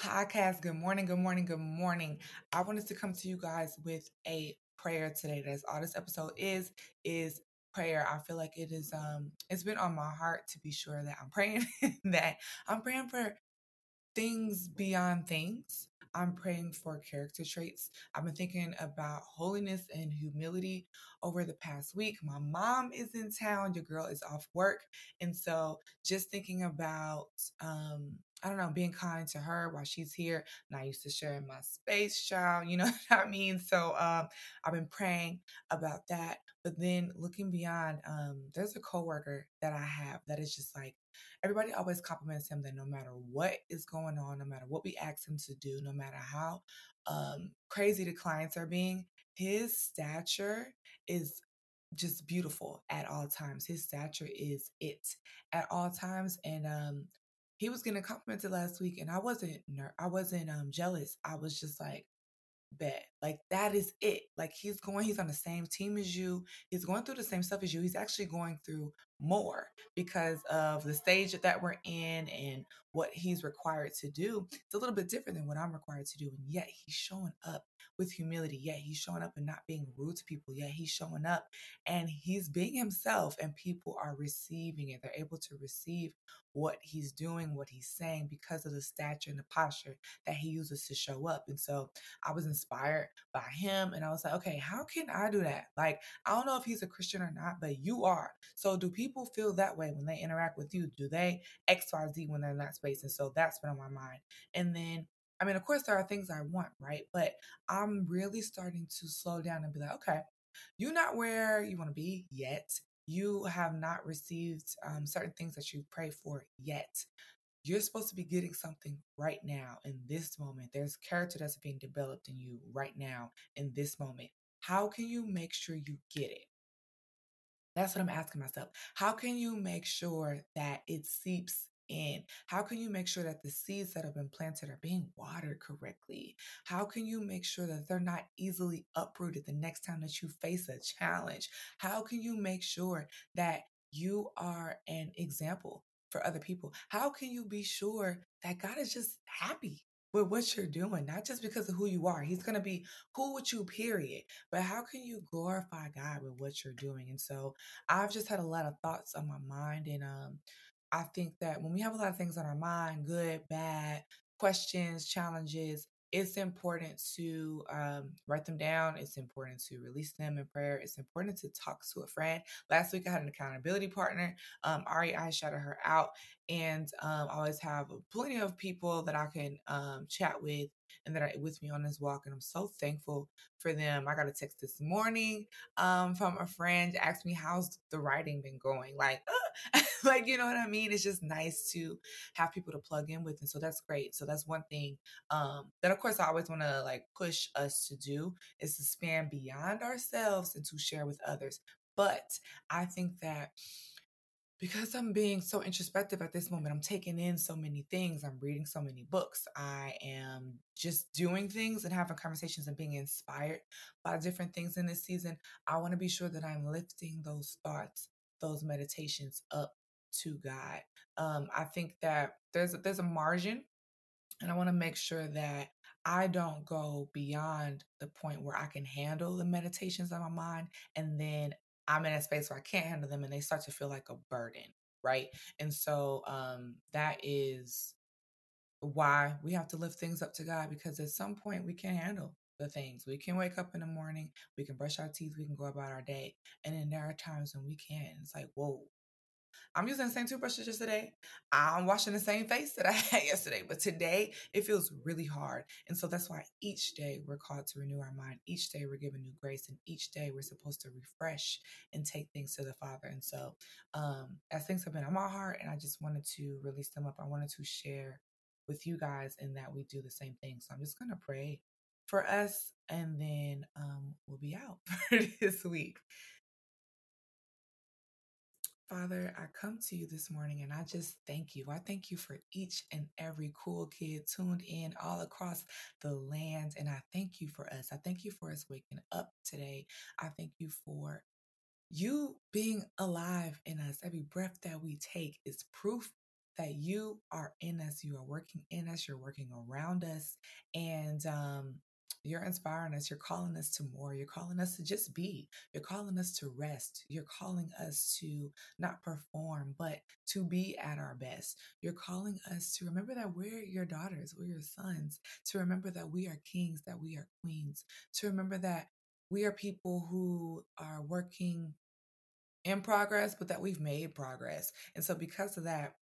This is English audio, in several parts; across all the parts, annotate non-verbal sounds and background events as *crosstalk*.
podcast. Good morning, good morning, good morning. I wanted to come to you guys with a prayer today. That's all this episode is, is prayer. I feel like it is um it's been on my heart to be sure that I'm praying *laughs* that I'm praying for things beyond things. I'm praying for character traits. I've been thinking about holiness and humility over the past week. My mom is in town, your girl is off work. And so just thinking about um I don't know, being kind to her while she's here. Not used to sharing my space, child. You know *laughs* what I mean? So um, I've been praying about that. But then looking beyond, um, there's a coworker that I have that is just like everybody always compliments him that no matter what is going on, no matter what we ask him to do, no matter how um, crazy the clients are being, his stature is just beautiful at all times. His stature is it at all times. And um, he was getting complimented last week, and I wasn't ner- I wasn't um jealous. I was just like, bet like that is it. Like he's going, he's on the same team as you. He's going through the same stuff as you. He's actually going through more because of the stage that we're in and what he's required to do. It's a little bit different than what I'm required to do. And yet he's showing up with humility. Yet he's showing up and not being rude to people. Yet he's showing up and he's being himself and people are receiving it. They're able to receive what he's doing, what he's saying because of the stature and the posture that he uses to show up. And so I was inspired by him and I was like, okay, how can I do that? Like, I don't know if he's a Christian or not, but you are. So do people feel that way when they interact with you? Do they XYZ when they're in that space? And so that's been on my mind. And then I mean, of course, there are things I want, right? But I'm really starting to slow down and be like, okay, you're not where you want to be yet you have not received um, certain things that you pray for yet. You're supposed to be getting something right now in this moment. There's character that's being developed in you right now in this moment. How can you make sure you get it? That's what I'm asking myself. How can you make sure that it seeps in? How can you make sure that the seeds that have been planted are being watered correctly? How can you make sure that they're not easily uprooted the next time that you face a challenge? How can you make sure that you are an example for other people? How can you be sure that God is just happy with what you're doing, not just because of who you are. He's going to be cool with you, period. But how can you glorify God with what you're doing? And so I've just had a lot of thoughts on my mind. And um, I think that when we have a lot of things on our mind, good, bad, questions, challenges, it's important to um, write them down. It's important to release them in prayer. It's important to talk to a friend. Last week, I had an accountability partner. Um, Ari, I shouted her out, and um, I always have plenty of people that I can um, chat with and that are with me on this walk. And I'm so thankful for them. I got a text this morning um, from a friend asked me how's the writing been going. Like, uh, *laughs* like you know what I mean? It's just nice to have people to plug in with, and so that's great. So that's one thing um, that, of course, I always want to like push us to do is to span beyond ourselves and to share with others. But I think that because I'm being so introspective at this moment, I'm taking in so many things. I'm reading so many books. I am just doing things and having conversations and being inspired by different things in this season. I want to be sure that I'm lifting those thoughts, those meditations up to God. Um, I think that there's there's a margin, and I want to make sure that I don't go beyond the point where I can handle the meditations on my mind and then I'm in a space where I can't handle them and they start to feel like a burden, right? And so um, that is why we have to lift things up to God because at some point we can't handle the things. We can wake up in the morning, we can brush our teeth, we can go about our day. And then there are times when we can't. It's like, whoa, I'm using the same toothbrush as yesterday. I'm washing the same face that I *laughs* had yesterday, but today it feels really hard. And so that's why each day we're called to renew our mind. Each day we're given new grace, and each day we're supposed to refresh and take things to the Father. And so, um, as things have been on my heart, and I just wanted to release them up, I wanted to share with you guys in that we do the same thing. So I'm just going to pray for us, and then um, we'll be out *laughs* for this week. Father, I come to you this morning and I just thank you. I thank you for each and every cool kid tuned in all across the land. And I thank you for us. I thank you for us waking up today. I thank you for you being alive in us. Every breath that we take is proof that you are in us. You are working in us. You're working around us. And um, you're inspiring us. You're calling us to more. You're calling us to just be. You're calling us to rest. You're calling us to not perform, but to be at our best. You're calling us to remember that we're your daughters, we're your sons, to remember that we are kings, that we are queens, to remember that we are people who are working in progress, but that we've made progress. And so, because of that,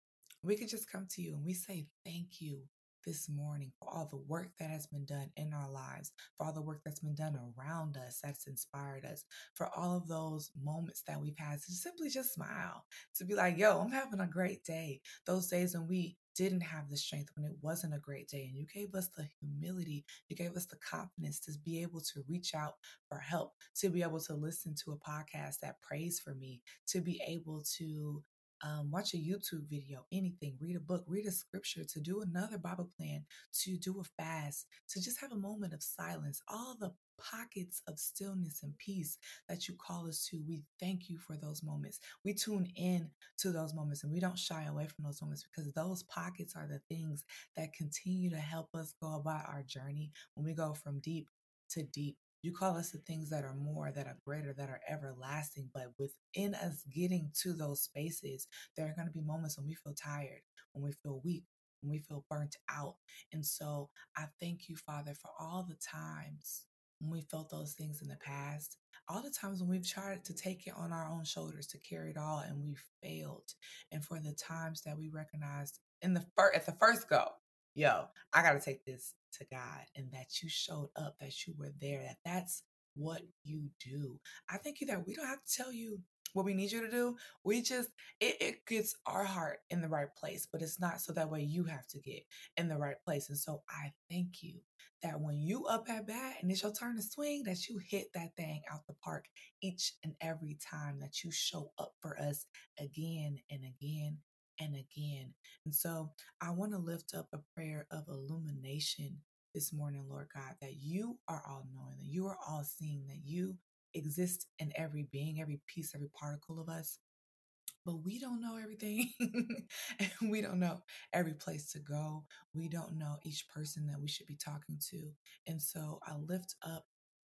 we can just come to you and we say, Thank you this morning for all the work that has been done in our lives, for all the work that's been done around us that's inspired us, for all of those moments that we've had to simply just smile, to be like, yo, I'm having a great day. Those days when we didn't have the strength, when it wasn't a great day, and you gave us the humility, you gave us the confidence to be able to reach out for help, to be able to listen to a podcast that prays for me, to be able to um, watch a YouTube video, anything, read a book, read a scripture, to do another Bible plan, to do a fast, to just have a moment of silence, all the pockets of stillness and peace that you call us to. We thank you for those moments. We tune in to those moments and we don't shy away from those moments because those pockets are the things that continue to help us go about our journey when we go from deep to deep you call us to things that are more, that are greater, that are everlasting. But within us getting to those spaces, there are going to be moments when we feel tired, when we feel weak, when we feel burnt out. And so I thank you, Father, for all the times when we felt those things in the past, all the times when we've tried to take it on our own shoulders to carry it all and we failed, and for the times that we recognized in the first at the first go, yo, I got to take this to God and that you showed up, that you were there, that that's what you do. I thank you that we don't have to tell you what we need you to do. We just, it, it gets our heart in the right place, but it's not so that way you have to get in the right place. And so I thank you that when you up at bat and it's your turn to swing, that you hit that thing out the park each and every time that you show up for us again and again and again. And so I want to lift up a prayer of illumination this morning, Lord God, that you are all knowing, that you are all seeing, that you exist in every being, every piece, every particle of us. But we don't know everything. *laughs* and we don't know every place to go. We don't know each person that we should be talking to. And so I lift up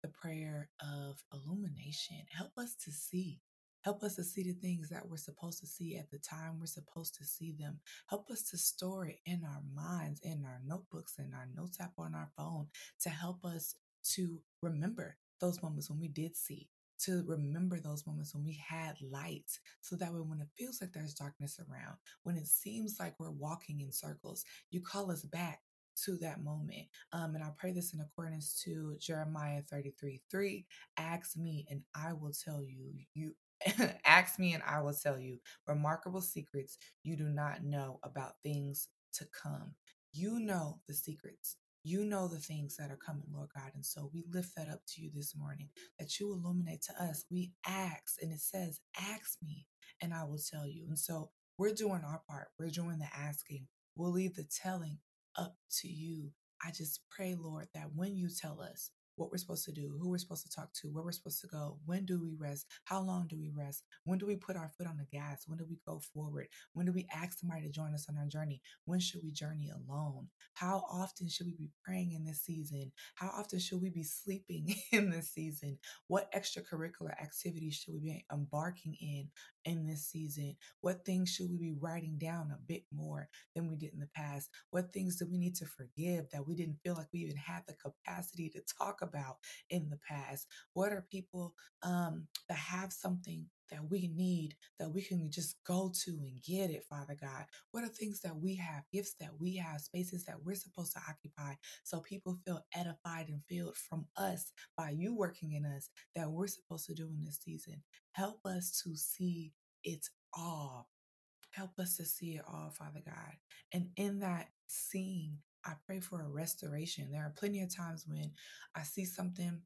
the prayer of illumination. Help us to see Help us to see the things that we're supposed to see at the time we're supposed to see them. Help us to store it in our minds, in our notebooks, in our notes app on our phone to help us to remember those moments when we did see, to remember those moments when we had light so that way when it feels like there's darkness around, when it seems like we're walking in circles, you call us back to that moment. Um, and I pray this in accordance to Jeremiah 33 3. Ask me, and I will tell you. You *laughs* Ask me and I will tell you remarkable secrets you do not know about things to come. You know the secrets. You know the things that are coming, Lord God. And so we lift that up to you this morning that you illuminate to us. We ask, and it says, Ask me, and I will tell you. And so we're doing our part. We're doing the asking. We'll leave the telling up to you. I just pray, Lord, that when you tell us, what we're supposed to do, who we're supposed to talk to, where we're supposed to go, when do we rest, how long do we rest, when do we put our foot on the gas, when do we go forward, when do we ask somebody to join us on our journey, when should we journey alone, how often should we be praying in this season, how often should we be sleeping *laughs* in this season, what extracurricular activities should we be embarking in in this season, what things should we be writing down a bit more than we did in the past, what things do we need to forgive that we didn't feel like we even had the capacity to talk about in the past? What are people um, that have something that we need that we can just go to and get it, Father God? What are things that we have, gifts that we have, spaces that we're supposed to occupy so people feel edified and filled from us by you working in us that we're supposed to do in this season? Help us to see it all. Help us to see it all, Father God. And in that seeing, I pray for a restoration. There are plenty of times when I see something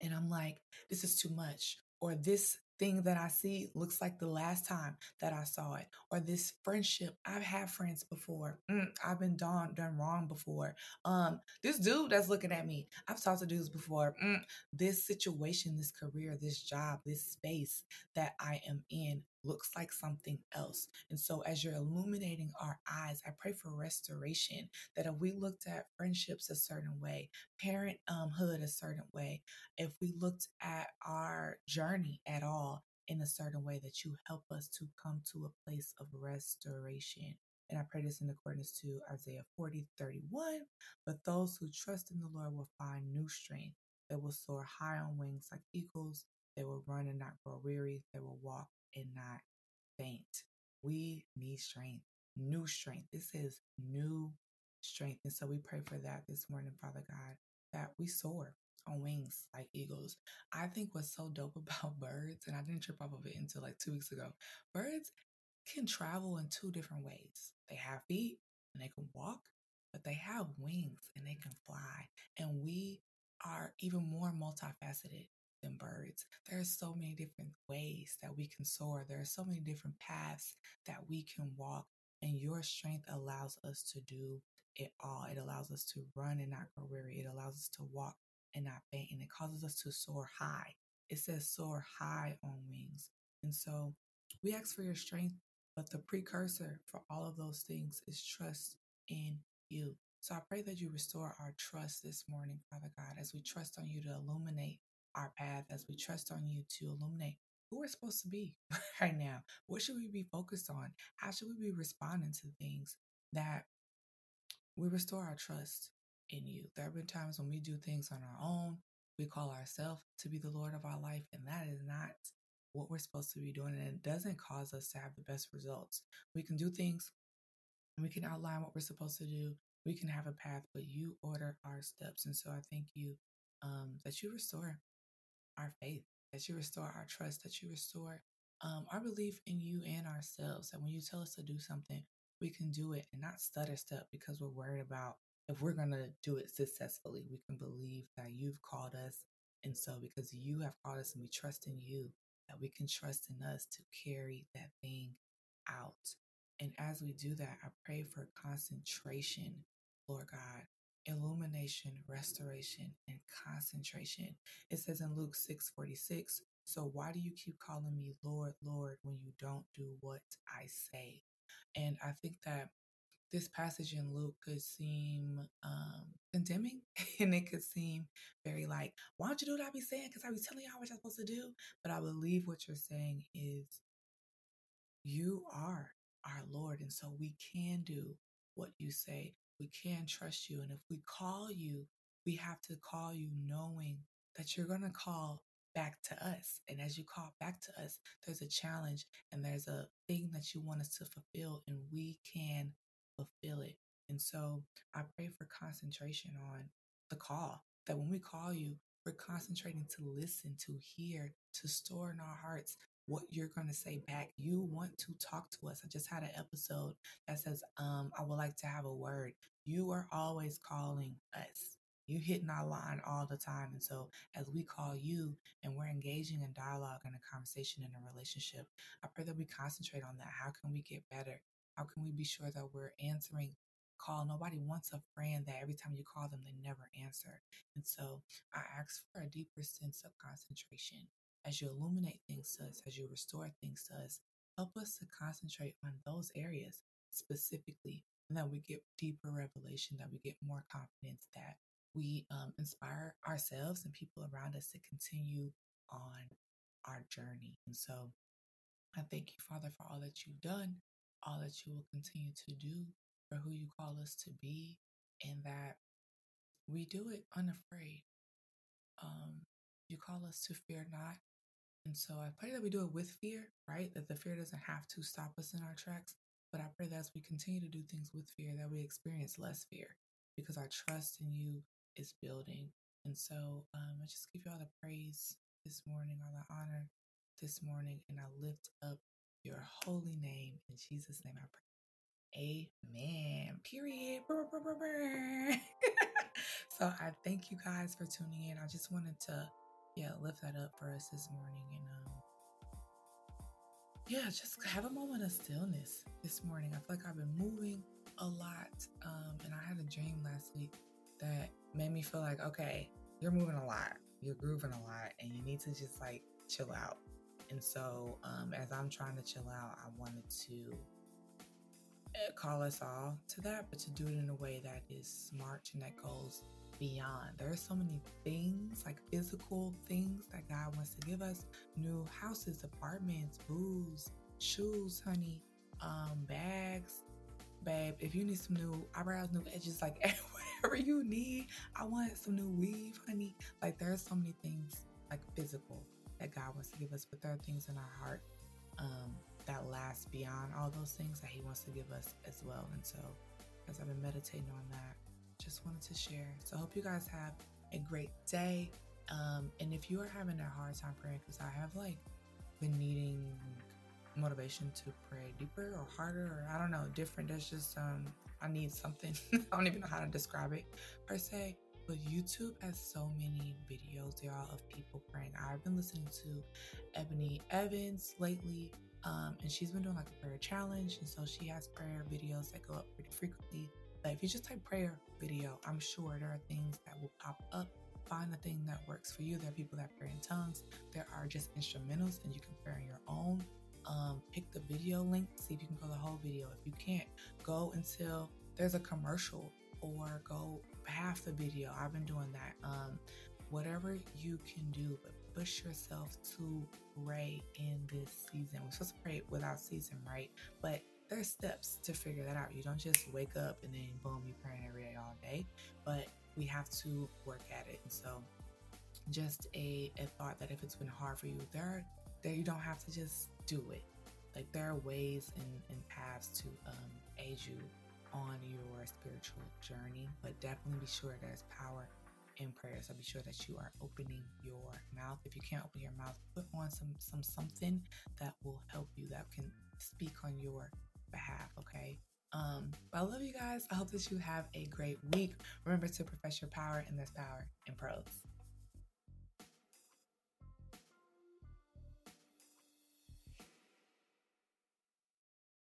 and I'm like, this is too much, or this thing that I see looks like the last time that I saw it, or this friendship. I've had friends before. Mm, I've been done done wrong before. Um, this dude that's looking at me. I've talked to dudes before. Mm, this situation, this career, this job, this space that I am in looks like something else. And so, as you're illuminating our eyes, I pray for restoration that if we looked at friendships a certain way, parenthood a certain way, if we looked at our journey at all in a certain way, that you help us to come to a place of restoration. And I pray this in accordance to Isaiah 40, 31. But those who trust in the Lord will find new strength. They will soar high on wings like eagles. They will run and not grow weary. They will walk and not faint. We need strength, new strength. This is new strength. And so we pray for that this morning, Father God, that we soar on wings like eagles. I think what's so dope *laughs* about birds, and I didn't trip off of it until like two weeks ago, birds can travel in two different ways. They have feet and they can walk, but they have wings and they can fly. And we are even more multifaceted than birds. There are so many different ways that we can soar. There are so many different paths that we can walk. And your strength allows us to do it all. It allows us to run and not grow weary. It allows us to walk and not faint. And it causes us to soar high. It says soar high on wings. And so we ask for your strength, but the precursor for all of those things is trust in you. So I pray that you restore our trust this morning, Father God, as we trust on you to illuminate our path as we trust on you to illuminate who we're supposed to be *laughs* right now. What should we be focused on? How should we be responding to things that we restore our trust in you? There have been times when we do things on our own. We call ourselves to be the Lord of our life, and that is not what we're supposed to be doing. And it doesn't cause us to have the best results. We can do things we can outline what we're supposed to do. We can have a path, but you order our steps. And so I thank you um, that you restore our faith, that you restore our trust, that you restore um, our belief in you and ourselves. That when you tell us to do something, we can do it and not stutter step because we're worried about if we're going to do it successfully. We can believe that you've called us. And so, because you have called us and we trust in you, that we can trust in us to carry that thing out. And as we do that, I pray for concentration, Lord God, illumination, restoration, and concentration. It says in Luke 6 46, so why do you keep calling me Lord, Lord, when you don't do what I say? And I think that this passage in Luke could seem um, condemning *laughs* and it could seem very like, why don't you do what I be saying? Because I be telling y'all what you're supposed to do. But I believe what you're saying is you are our Lord. And so we can do what you say we can trust you. And if we call you, we have to call you knowing that you're going to call back to us. And as you call back to us, there's a challenge and there's a thing that you want us to fulfill, and we can fulfill it. And so I pray for concentration on the call, that when we call you, we're concentrating to listen, to hear, to store in our hearts what you're going to say back. You want to talk to us. I just had an episode that says, um, I would like to have a word. You are always calling us. You hitting our line all the time. And so as we call you and we're engaging in dialogue and a conversation in a relationship, I pray that we concentrate on that. How can we get better? How can we be sure that we're answering call? Nobody wants a friend that every time you call them, they never answer. And so I ask for a deeper sense of concentration as you illuminate things to us, as you restore things to us, help us to concentrate on those areas specifically, and that we get deeper revelation, that we get more confidence, that we um, inspire ourselves and people around us to continue on our journey. And so I thank you, Father, for all that you've done, all that you will continue to do, for who you call us to be, and that we do it unafraid. Um, you call us to fear not, and so I pray that we do it with fear, right? That the fear doesn't have to stop us in our tracks. But I pray that as we continue to do things with fear, that we experience less fear because our trust in you is building. And so um, I just give you all the praise this morning, all the honor this morning, and I lift up your holy name. In Jesus' name I pray. amen. Period. *laughs* so I thank you guys for tuning in. I just wanted to, yeah, lift that up for us this morning and um yeah, just have a moment of stillness this morning. I feel like I've been moving a lot. Um, and I had a dream last week that made me feel like, okay, you're moving a lot, you're grooving a lot, and you need to just like chill out. And so, um, as I'm trying to chill out, I wanted to eh, call us all to that, but to do it in a way that is smart and that goes beyond. There are so many things, like physical things that God wants to give us new houses, apartments, booze, shoes, honey, um, bags. Babe, if you need some new eyebrows, new edges, like *laughs* whatever you need, I want some new weave, honey. Like there are so many things like physical that God wants to give us, but there are things in our heart um, that last beyond all those things that He wants to give us as well. And so, as I've been meditating on that, just wanted to share. So I hope you guys have a great day. Um, and if you are having a hard time praying, because I have like been needing motivation to pray deeper or harder, or I don't know, different. There's just um, I need something. *laughs* I don't even know how to describe it per se. But YouTube has so many videos, are of people praying. I've been listening to Ebony Evans lately, um, and she's been doing like a prayer challenge, and so she has prayer videos that go up pretty frequently. But if you just type prayer video, I'm sure there are things that will pop up. Find the thing that works for you. There are people that pray in tongues. There are just instrumentals, and you can pray on your own. Um, pick the video link, see if you can go the whole video. If you can't, go until there's a commercial or go half the video. I've been doing that. Um, whatever you can do, but push yourself to pray in this season. We're supposed to pray without season, right? But there's steps to figure that out. You don't just wake up and then boom, you're praying every day all day. But we have to work at it. And so just a, a thought that if it's been hard for you, there there you don't have to just do it. Like there are ways and, and paths to um, aid you on your spiritual journey, but definitely be sure there's power in prayer. So be sure that you are opening your mouth. If you can't open your mouth, put on some some something that will help you that can speak on your behalf, okay? Um, but I love you guys. I hope that you have a great week. Remember to profess your power, and this power in prose.